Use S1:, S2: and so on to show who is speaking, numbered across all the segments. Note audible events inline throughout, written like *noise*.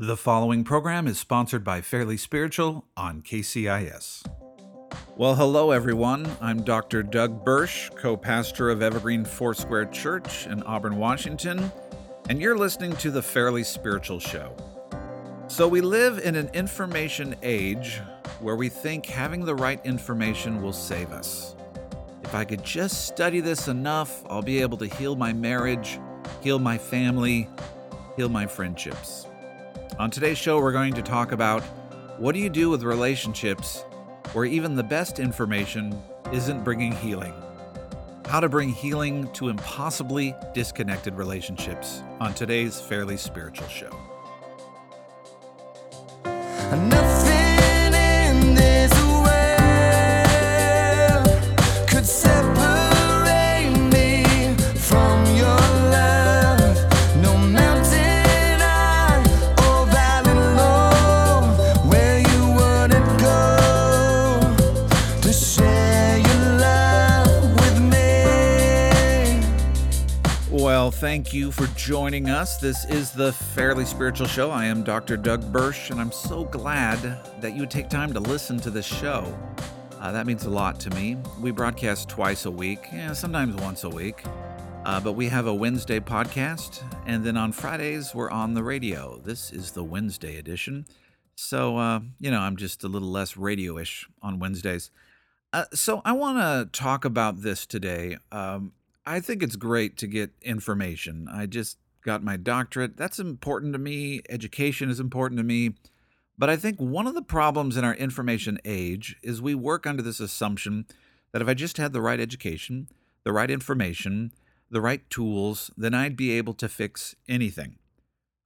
S1: The following program is sponsored by Fairly Spiritual on KCIS. Well, hello everyone. I'm Dr. Doug Burch, co pastor of Evergreen Foursquare Church in Auburn, Washington, and you're listening to the Fairly Spiritual Show. So, we live in an information age where we think having the right information will save us. If I could just study this enough, I'll be able to heal my marriage, heal my family, heal my friendships. On today's show, we're going to talk about what do you do with relationships where even the best information isn't bringing healing? How to bring healing to impossibly disconnected relationships on today's Fairly Spiritual Show.
S2: Nothing you
S1: for joining us. This is the Fairly Spiritual Show. I am Dr. Doug Burch, and I'm so glad that you take time to listen to this show. Uh, that means a lot to me. We broadcast twice a week, yeah, sometimes once a week. Uh, but we have a Wednesday podcast, and then on Fridays, we're on the radio. This is the Wednesday edition. So, uh, you know, I'm just a little less radio ish on Wednesdays. Uh, so, I want to talk about this today. Um, I think it's great to get information. I just got my doctorate. That's important to me. Education is important to me. But I think one of the problems in our information age is we work under this assumption that if I just had the right education, the right information, the right tools, then I'd be able to fix anything.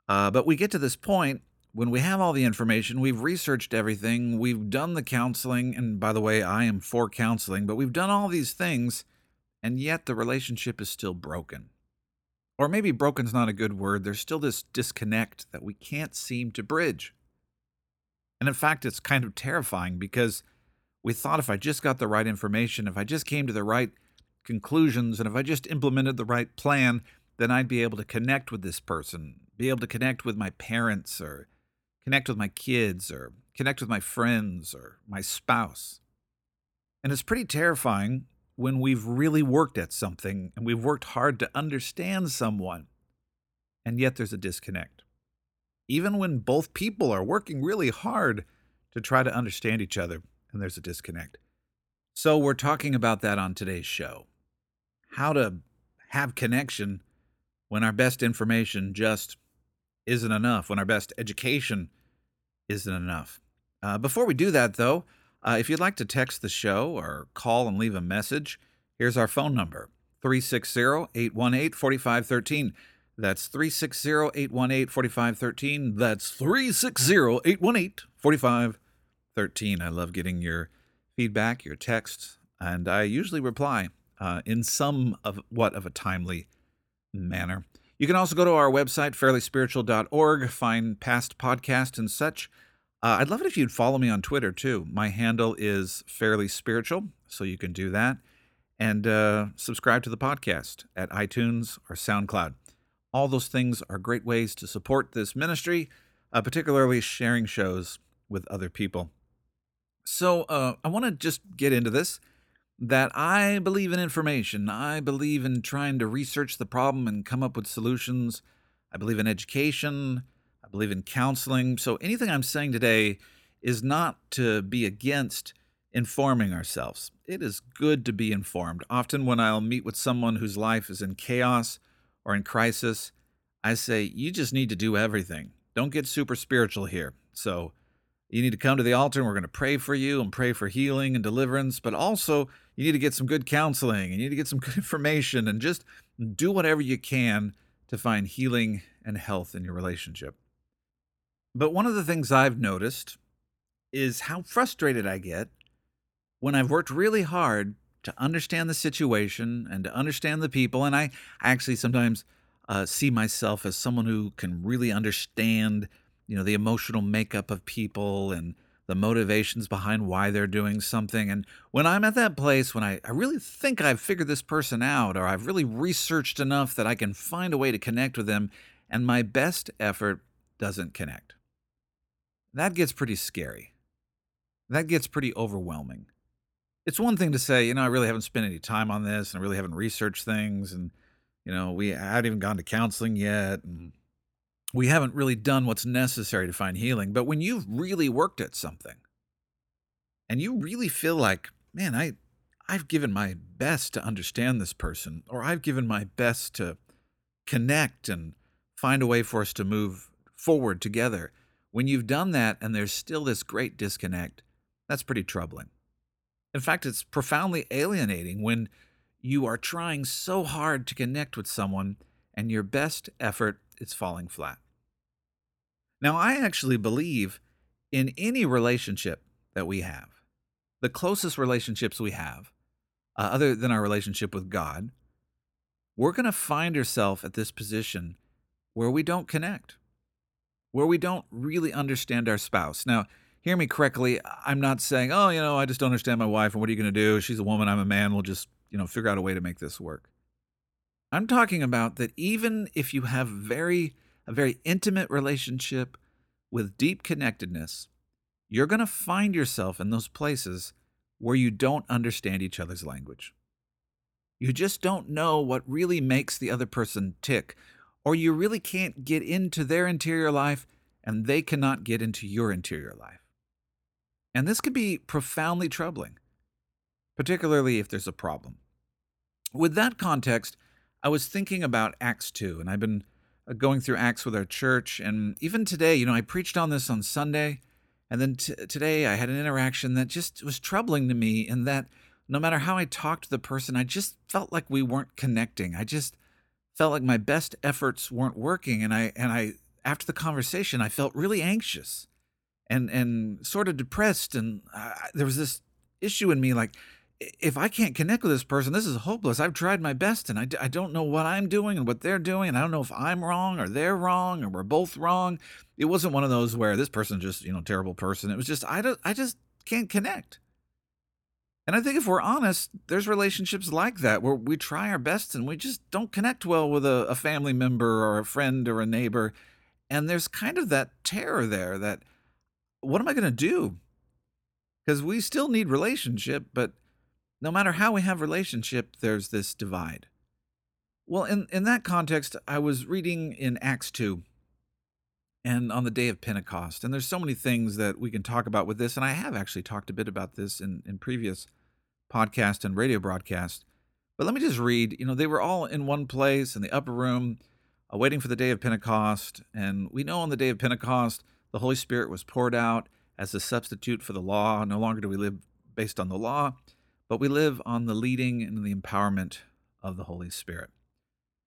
S1: Uh, but we get to this point when we have all the information, we've researched everything, we've done the counseling, and by the way, I am for counseling, but we've done all these things, and yet the relationship is still broken. Or maybe broken's not a good word, there's still this disconnect that we can't seem to bridge. And in fact, it's kind of terrifying because we thought if I just got the right information, if I just came to the right conclusions, and if I just implemented the right plan, then I'd be able to connect with this person, be able to connect with my parents, or connect with my kids, or connect with my friends, or my spouse. And it's pretty terrifying when we've really worked at something and we've worked hard to understand someone, and yet there's a disconnect. Even when both people are working really hard to try to understand each other, and there's a disconnect. So, we're talking about that on today's show how to have connection when our best information just isn't enough, when our best education isn't enough. Uh, before we do that, though, uh, if you'd like to text the show or call and leave a message, here's our phone number 360 818 4513. That's 360 818 4513. That's 360 818 4513. I love getting your feedback, your texts, and I usually reply uh, in some of what of a timely manner. You can also go to our website, fairlyspiritual.org, find past podcasts and such. Uh, I'd love it if you'd follow me on Twitter too. My handle is fairly spiritual, so you can do that. And uh, subscribe to the podcast at iTunes or SoundCloud. All those things are great ways to support this ministry, uh, particularly sharing shows with other people. So uh, I want to just get into this that I believe in information. I believe in trying to research the problem and come up with solutions. I believe in education. Believe in counseling. So anything I'm saying today is not to be against informing ourselves. It is good to be informed. Often, when I'll meet with someone whose life is in chaos or in crisis, I say, You just need to do everything. Don't get super spiritual here. So, you need to come to the altar and we're going to pray for you and pray for healing and deliverance, but also you need to get some good counseling and you need to get some *laughs* good information and just do whatever you can to find healing and health in your relationship. But one of the things I've noticed is how frustrated I get when I've worked really hard to understand the situation and to understand the people. And I actually sometimes uh, see myself as someone who can really understand, you know, the emotional makeup of people and the motivations behind why they're doing something. And when I'm at that place, when I, I really think I've figured this person out or I've really researched enough that I can find a way to connect with them, and my best effort doesn't connect. That gets pretty scary. That gets pretty overwhelming. It's one thing to say, you know, I really haven't spent any time on this and I really haven't researched things and you know, we haven't even gone to counseling yet and we haven't really done what's necessary to find healing. But when you've really worked at something and you really feel like, man, I I've given my best to understand this person or I've given my best to connect and find a way for us to move forward together. When you've done that and there's still this great disconnect, that's pretty troubling. In fact, it's profoundly alienating when you are trying so hard to connect with someone and your best effort is falling flat. Now, I actually believe in any relationship that we have, the closest relationships we have, uh, other than our relationship with God, we're going to find ourselves at this position where we don't connect, where we don't really understand our spouse. Now, hear me correctly. I'm not saying, oh, you know, I just don't understand my wife, and what are you going to do? She's a woman, I'm a man. We'll just, you know, figure out a way to make this work. I'm talking about that even if you have very a very intimate relationship with deep connectedness, you're going to find yourself in those places where you don't understand each other's language. You just don't know what really makes the other person tick, or you really can't get into their interior life and they cannot get into your interior life. And this could be profoundly troubling, particularly if there's a problem. With that context, I was thinking about Acts 2, and I've been uh, going through Acts with our church. And even today, you know, I preached on this on Sunday. And then t- today I had an interaction that just was troubling to me in that no matter how I talked to the person, I just felt like we weren't connecting. I just felt like my best efforts weren't working. And I, and I, after the conversation, I felt really anxious and, and sort of depressed. And there was this issue in me like, if I can't connect with this person, this is hopeless. I've tried my best and I, I don't know what I'm doing and what they're doing. And I don't know if I'm wrong or they're wrong or we're both wrong. It wasn't one of those where this person's just, you know, terrible person. It was just, I, don't, I just can't connect. And I think if we're honest, there's relationships like that where we try our best and we just don't connect well with a, a family member or a friend or a neighbor. And there's kind of that terror there that, what am I going to do? Because we still need relationship, but no matter how we have relationship, there's this divide. Well, in, in that context, I was reading in Acts 2 and on the day of Pentecost. And there's so many things that we can talk about with this. And I have actually talked a bit about this in, in previous podcast and radio broadcast. But let me just read. You know, they were all in one place in the upper room, uh, waiting for the day of Pentecost. And we know on the day of Pentecost, the Holy Spirit was poured out as a substitute for the law. No longer do we live based on the law, but we live on the leading and the empowerment of the Holy Spirit.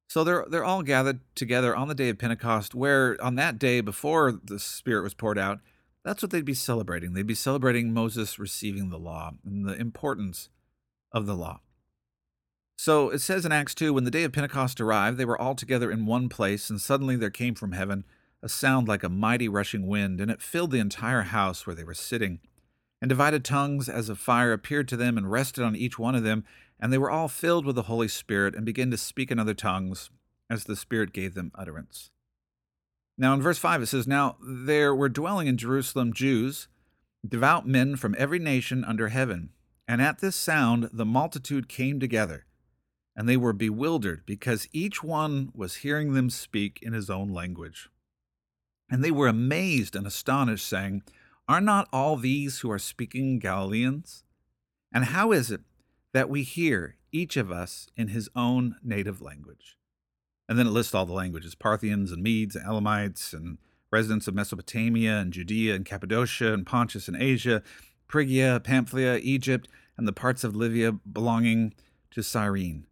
S1: So they're they're all gathered together on the day of Pentecost, where on that day before the Spirit was poured out, that's what they'd be celebrating. They'd be celebrating Moses receiving the law and the importance of the law. So it says in Acts 2 when the day of Pentecost arrived, they were all together in one place, and suddenly there came from heaven a sound like a mighty rushing wind, and it filled the entire house where they were sitting. And divided tongues as of fire appeared to them and rested on each one of them, and they were all filled with the Holy Spirit and began to speak in other tongues as the Spirit gave them utterance. Now, in verse 5, it says, Now there were dwelling in Jerusalem Jews, devout men from every nation under heaven. And at this sound the multitude came together, and they were bewildered, because each one was hearing them speak in his own language. And they were amazed and astonished, saying, Are not all these who are speaking Galileans? And how is it that we hear, each of us, in his own native language? And then it lists all the languages Parthians and Medes and Elamites and residents of Mesopotamia and Judea and Cappadocia and Pontus and Asia, Phrygia, Pamphylia, Egypt, and the parts of Libya belonging to Cyrene.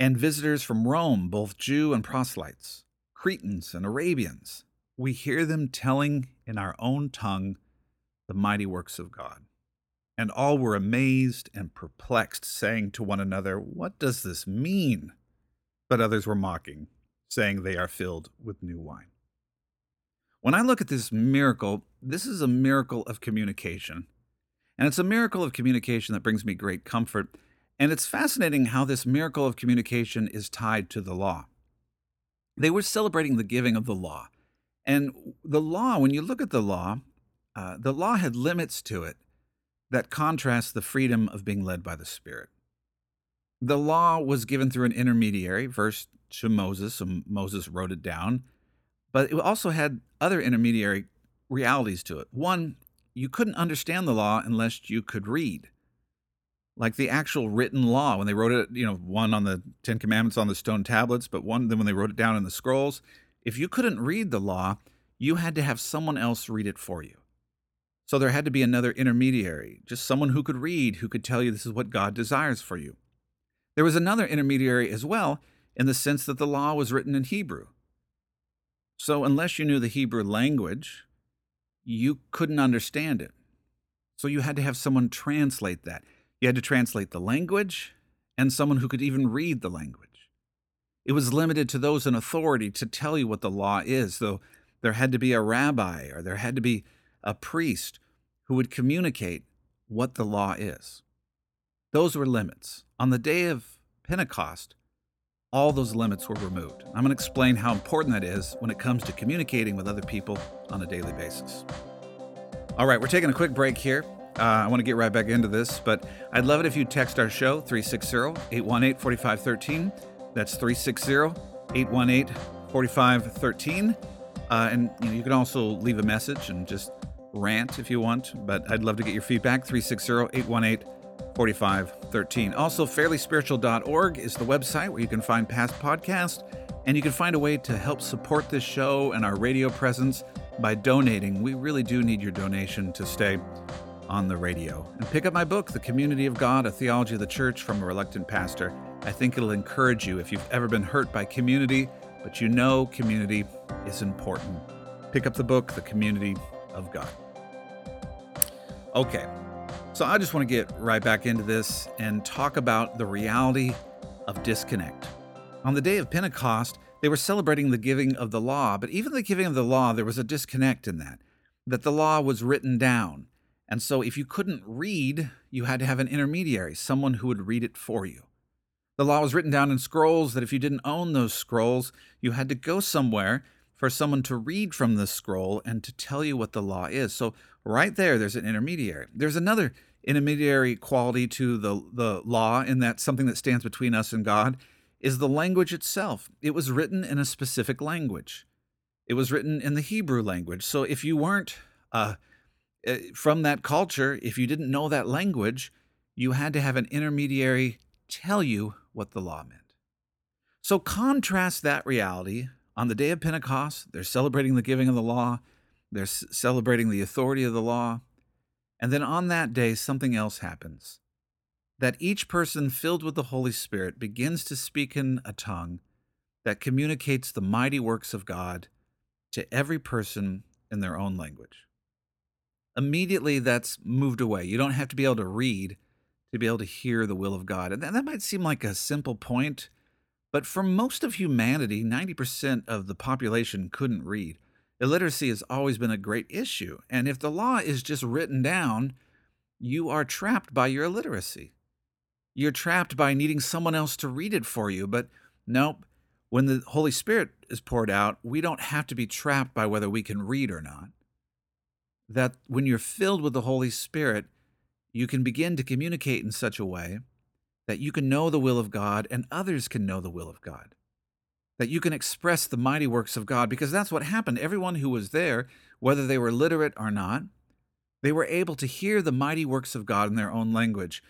S1: And visitors from Rome, both Jew and proselytes, Cretans and Arabians. We hear them telling in our own tongue the mighty works of God. And all were amazed and perplexed, saying to one another, What does this mean? But others were mocking, saying they are filled with new wine. When I look at this miracle, this is a miracle of communication. And it's a miracle of communication that brings me great comfort. And it's fascinating how this miracle of communication is tied to the law. They were celebrating the giving of the law. And the law, when you look at the law, uh, the law had limits to it that contrasts the freedom of being led by the Spirit. The law was given through an intermediary, first to Moses, so Moses wrote it down, but it also had other intermediary realities to it. One, you couldn't understand the law unless you could read. Like the actual written law, when they wrote it, you know, one on the Ten Commandments on the stone tablets, but one then when they wrote it down in the scrolls, if you couldn't read the law, you had to have someone else read it for you. So there had to be another intermediary, just someone who could read, who could tell you this is what God desires for you. There was another intermediary as well, in the sense that the law was written in Hebrew. So unless you knew the Hebrew language, you couldn't understand it. So you had to have someone translate that. You had to translate the language and someone who could even read the language. It was limited to those in authority to tell you what the law is, though there had to be a rabbi or there had to be a priest who would communicate what the law is. Those were limits. On the day of Pentecost, all those limits were removed. I'm going to explain how important that is when it comes to communicating with other people on a daily basis. All right, we're taking a quick break here. Uh, I want to get right back into this, but I'd love it if you text our show 360 818 4513. That's 360 818 4513. Uh, and you, know, you can also leave a message and just rant if you want, but I'd love to get your feedback 360 818 4513. Also, fairlyspiritual.org is the website where you can find past podcasts and you can find a way to help support this show and our radio presence by donating. We really do need your donation to stay on the radio. And pick up my book, The Community of God, A Theology of the Church from a Reluctant Pastor. I think it'll encourage you if you've ever been hurt by community, but you know community is important. Pick up the book, The Community of God. Okay, so I just want to get right back into this and talk about the reality of disconnect. On the day of Pentecost, they were celebrating the giving of the law, but even the giving of the law, there was a disconnect in that, that the law was written down. And so if you couldn't read, you had to have an intermediary, someone who would read it for you. The law was written down in scrolls that if you didn't own those scrolls, you had to go somewhere for someone to read from the scroll and to tell you what the law is. So right there, there's an intermediary. There's another intermediary quality to the, the law in that something that stands between us and God is the language itself. It was written in a specific language. It was written in the Hebrew language. So if you weren't uh, eh, from that culture, if you didn't know that language, you had to have an intermediary tell you what the law meant. So contrast that reality on the day of Pentecost. They're celebrating the giving of the law, they're celebrating the authority of the law. And then on that day, something else happens that each person filled with the Holy Spirit begins to speak in a tongue that communicates the mighty works of God to every person in their own language. Immediately, that's moved away. You don't have to be able to read to be able to hear the will of God. And that might seem like a simple point, but for most of humanity, 90% of the population couldn't read. Illiteracy has always been a great issue. And if the law is just written down, you are trapped by your illiteracy. You're trapped by needing someone else to read it for you. But nope, when the Holy Spirit is poured out, we don't have to be trapped by whether we can read or not. That when you're filled with the Holy Spirit, you can begin to communicate in such a way that you can know the will of God and others can know the will of God. That you can express the mighty works of God, because that's what happened. Everyone who was there, whether they were literate or not, they were able to hear the mighty works of God in their own language.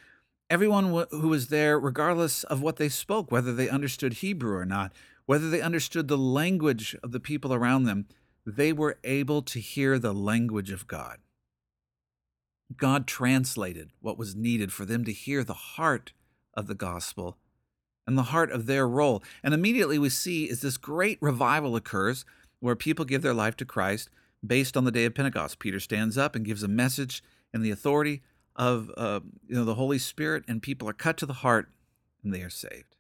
S1: Everyone who was there, regardless of what they spoke, whether they understood Hebrew or not, whether they understood the language of the people around them, they were able to hear the language of God. God translated what was needed for them to hear the heart of the gospel and the heart of their role. And immediately we see is this great revival occurs where people give their life to Christ based on the day of Pentecost. Peter stands up and gives a message in the authority of uh, you know the Holy Spirit, and people are cut to the heart and they are saved.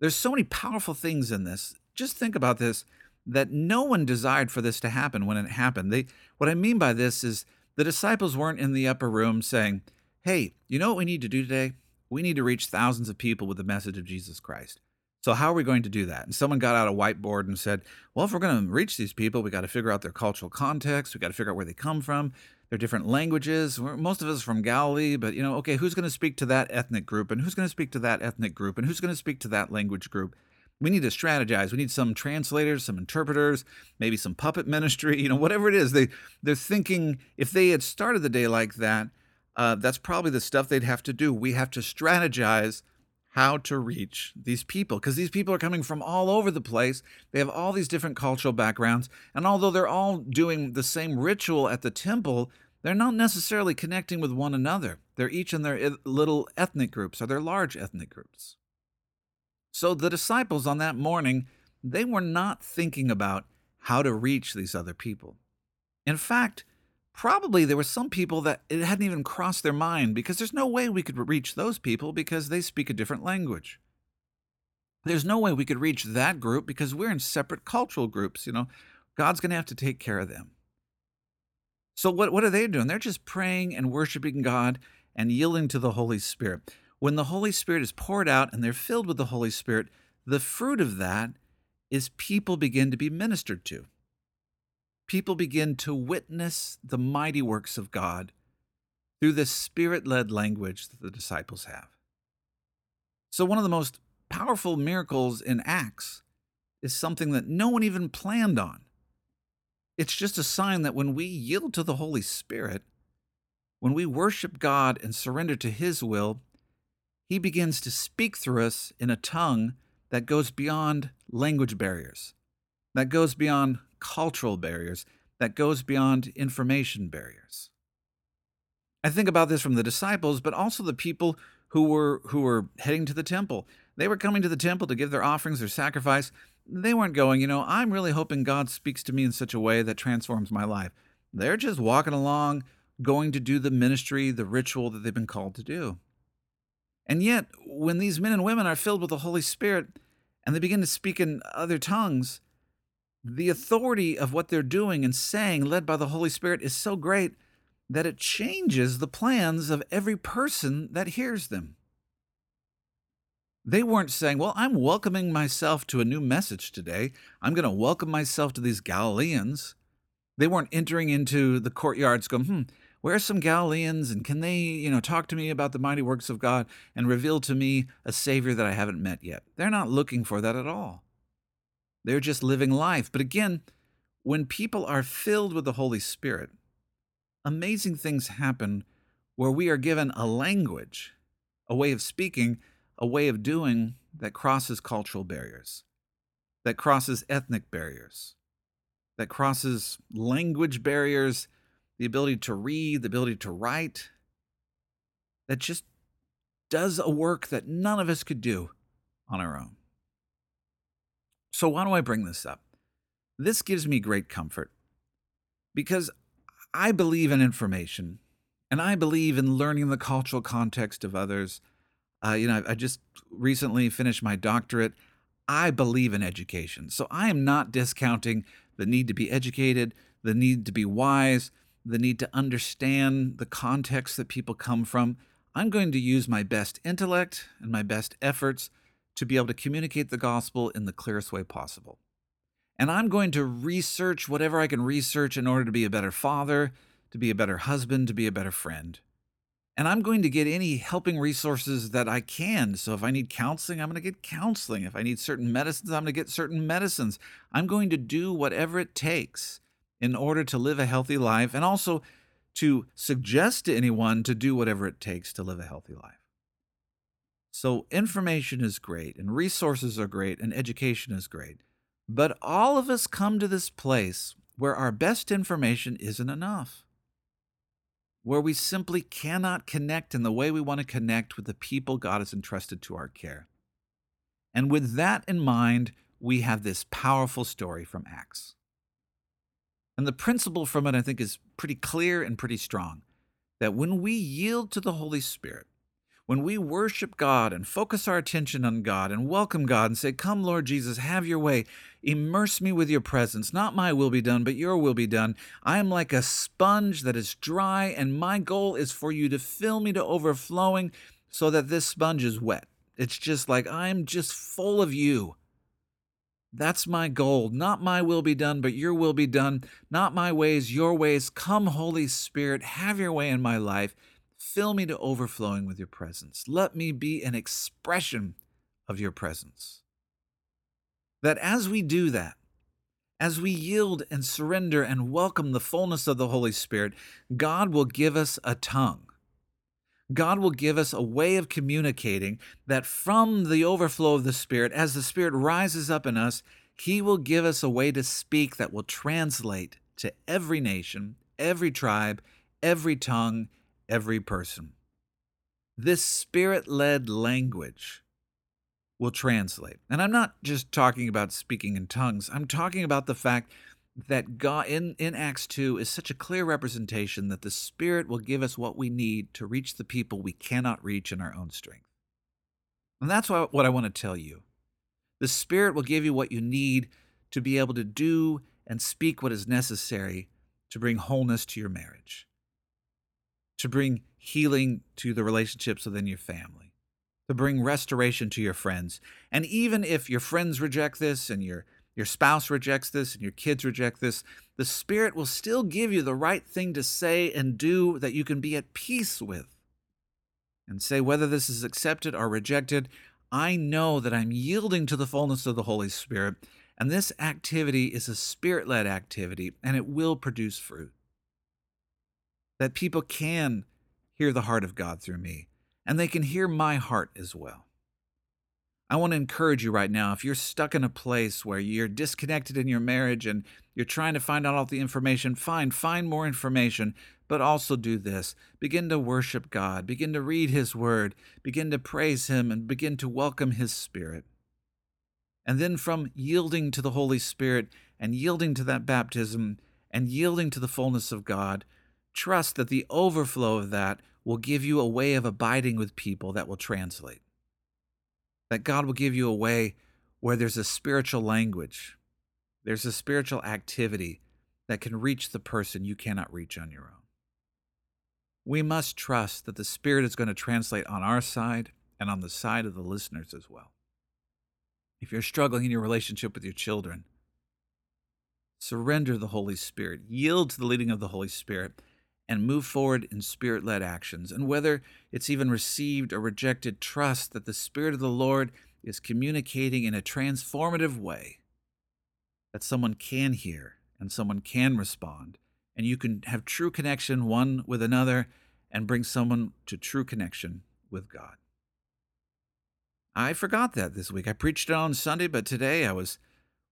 S1: There's so many powerful things in this. Just think about this that no one desired for this to happen when it happened. They what I mean by this is the disciples weren't in the upper room saying, "Hey, you know what we need to do today? We need to reach thousands of people with the message of Jesus Christ." So, how are we going to do that? And someone got out a whiteboard and said, well, if we're going to reach these people, we got to figure out their cultural context. We got to figure out where they come from, their different languages. We're, most of us from Galilee, but, you know, okay, who's going to speak to that ethnic group? And who's going to speak to that ethnic group? And who's going to speak to that language group? We need to strategize. We need some translators, some interpreters, maybe some puppet ministry, *laughs* you know, whatever it is. They, they're thinking if they had started the day like that, uh, that's probably the stuff they'd have to do. We have to strategize how to reach these people because these people are coming from all over the place. They have all these different cultural backgrounds. And although they're all doing the same ritual at the temple, they're not necessarily connecting with one another. They're each in their little ethnic groups or their large ethnic groups. So the disciples on that morning, they were not thinking about how to reach these other people. In fact, probably there were some people that it hadn't even crossed their mind because there's no way we could reach those people because they speak a different language. There's no way we could reach that group because we're in separate cultural groups. You know, God's going to have to take care of them. So, what, what are they doing? They're just praying and worshiping God and yielding to the Holy Spirit. When the Holy Spirit is poured out and they're filled with the Holy Spirit, the fruit of that is people begin to be ministered to people begin to witness the mighty works of God through the spirit led language that the disciples have. So, one of the most powerful miracles in Acts is something that no one even planned on. It's just a sign that when we yield to the Holy Spirit, when we worship God and surrender to His will, He begins to speak through us in a tongue that goes beyond language barriers, that goes beyond cultural barriers, that goes beyond information barriers. I think about this from the disciples, but also the people who were who were heading to the temple. They were coming to the temple to give their offerings, their sacrifice. They weren't going, you know, I'm really hoping God speaks to me in such a way that transforms my life. They're just walking along, going to do the ministry, the ritual that they've been called to do. And yet, when these men and women are filled with the Holy Spirit and they begin to speak in other tongues, the authority of what they're doing and saying, led by the Holy Spirit, is so great that it changes the plans of every person that hears them. They weren't saying, Well, I'm welcoming myself to a new message today. I'm going to welcome myself to these Galileans. They weren't entering into the courtyards going, Hmm, where are some Galileans? And can they, you know, talk to me about the mighty works of God and reveal to me a Savior that I haven't met yet? They're not looking for that at all. They're just living life. But again, when people are filled with the Holy Spirit, amazing things happen where we are given a language, a way of speaking, a way of doing that crosses cultural barriers, that crosses ethnic barriers, that crosses language barriers, the ability to read, the ability to write, that just does a work that none of us could do on our own. So, why do I bring this up? This gives me great comfort because I believe in information and I believe in learning the cultural context of others. Uh, you know, I just recently finished my doctorate. I believe in education. So I am not discounting the need to be educated, the need to be wise, the need to understand the context that people come from. I'm going to use my best intellect and my best efforts to be able to communicate the gospel in the clearest way possible. And I'm going to research whatever I can research in order to be a better father, to be a better husband, to be a better friend. And I'm going to get any helping resources that I can. So if I need counseling, I'm going to get counseling. If I need certain medicines, I'm going to get certain medicines. I'm going to do whatever it takes in order to live a healthy life and also to suggest to anyone to do whatever it takes to live a healthy life. So, information is great, and resources are great, and education is great. But all of us come to this place where our best information isn't enough, where we simply cannot connect in the way we want to connect with the people God has entrusted to our care. And with that in mind, we have this powerful story from Acts. And the principle from it, I think, is pretty clear and pretty strong that when we yield to the Holy Spirit, when we worship God and focus our attention on God and welcome God and say, Come, Lord Jesus, have your way. Immerse me with your presence. Not my will be done, but your will be done. I am like a sponge that is dry, and my goal is for you to fill me to overflowing so that this sponge is wet. It's just like, I'm just full of you. That's my goal. Not my will be done, but your will be done. Not my ways, your ways. Come, Holy Spirit, have your way in my life. Fill me to overflowing with your presence. Let me be an expression of your presence. That as we do that, as we yield and surrender and welcome the fullness of the Holy Spirit, God will give us a tongue. God will give us a way of communicating that from the overflow of the Spirit, as the Spirit rises up in us, He will give us a way to speak that will translate to every nation, every tribe, every tongue, every person. This Spirit led language will translate. And I'm not just talking about speaking in tongues, I'm talking about the fact that God in, in Acts 2 is such a clear representation that the Spirit will give us what we need to reach the people we cannot reach in our own strength. And that's what, what I want to tell you. The Spirit will give you what you need to be able to do and speak what is necessary to bring wholeness to your marriage, to bring healing to the relationships within your family, to bring restoration to your friends. And even if your friends reject this and your your spouse rejects this and your kids reject this, the Spirit will still give you the right thing to say and do that you can be at peace with. And say whether this is accepted or rejected, I know that I'm yielding to the fullness of the Holy Spirit, and this activity is a spirit led activity, and it will produce fruit. That people can hear the heart of God through me, and they can hear my heart as well. I want to encourage you right now if you're stuck in a place where you're disconnected in your marriage and you're trying to find out all the information, fine, find more information, but also do this. Begin to worship God, begin to read His Word, begin to praise Him, and begin to welcome His Spirit. And then from yielding to the Holy Spirit and yielding to that baptism and yielding to the fullness of God, trust that the overflow of that will give you a way of abiding with people that will translate that God will give you a way where there's a spiritual language, there's a spiritual activity that can reach the person you cannot reach on your own. We must trust that the Spirit is going to translate on our side and on the side of the listeners as well. If you're struggling in your relationship with your children, surrender the Holy Spirit, yield to the leading of the Holy Spirit, and move forward in spirit led actions. And whether it's even received or rejected, trust that the Spirit of the Lord is communicating in a transformative way that someone can hear and someone can respond. And you can have true connection one with another and bring someone to true connection with God. I forgot that this week. I preached it on Sunday, but today I was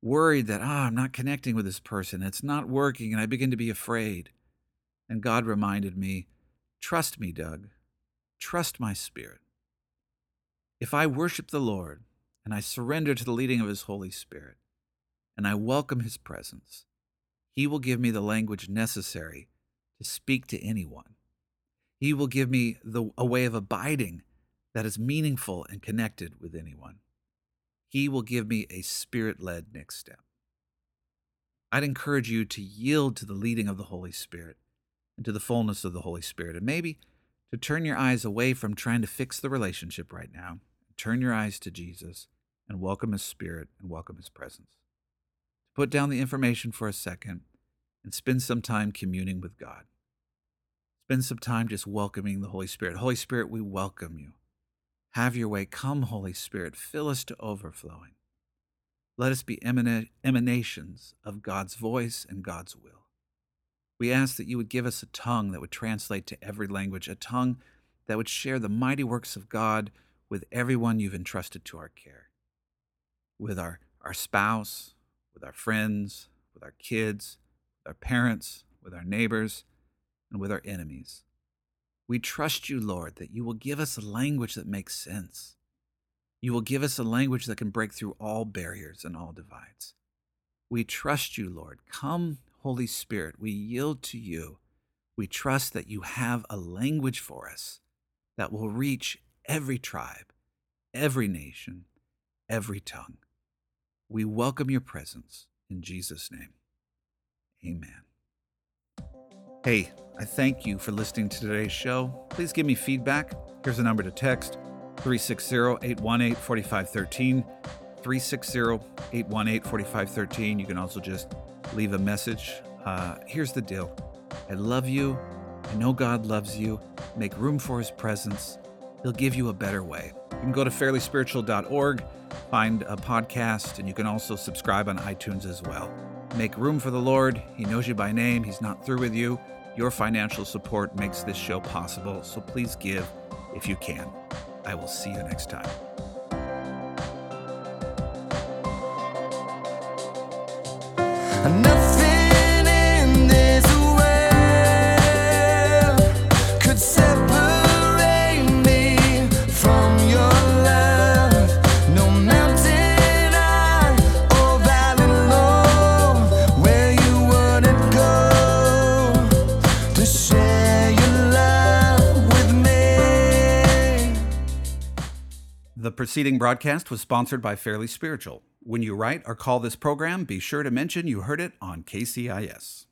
S1: worried that, ah, oh, I'm not connecting with this person. It's not working, and I begin to be afraid. And God reminded me trust me, Doug. Trust my spirit. If I worship the Lord and I surrender to the leading of His Holy Spirit and I welcome His presence, He will give me the language necessary to speak to anyone. He will give me the, a way of abiding that is meaningful and connected with anyone. He will give me a spirit led next step. I'd encourage you to yield to the leading of the Holy Spirit and to the fullness of the Holy Spirit. And maybe to turn your eyes away from trying to fix the relationship right now, turn your eyes to Jesus and welcome His Spirit and welcome His presence. To put down the information for a second and spend some time communing with God. Spend some time just welcoming the Holy Spirit. Holy Spirit, we welcome you. Have your way. Come, Holy Spirit, fill us to overflowing. Let us be emanations of God's voice and God's will. We ask that you would give us a tongue that would translate to every language, a tongue that would share the mighty works of God with everyone you've entrusted to our care, with our, our spouse, with our friends, with our kids, with our parents, with our neighbors, and with our enemies. We trust you, Lord, that you will give us a language that makes sense. You will give us a language that can break through all barriers and all divides. We trust you, Lord. Come Holy Spirit, we yield to you. We trust that you have a language for us that will reach every tribe, every nation, every tongue. We welcome your presence in Jesus' name. Amen. Hey, I thank you for listening to today's show. Please give me feedback. Here's a number to text 360 818 4513. 360 818 4513. You can also just leave a message. Uh, here's the deal I love you. I know God loves you. Make room for his presence. He'll give you a better way. You can go to fairlyspiritual.org, find a podcast, and you can also subscribe on iTunes as well. Make room for the Lord. He knows you by name, He's not through with you. Your financial support makes this show possible, so please give if you can. I will see you next time. The preceding broadcast was sponsored by Fairly Spiritual. When you write or call this program, be sure to mention you heard it on KCIS.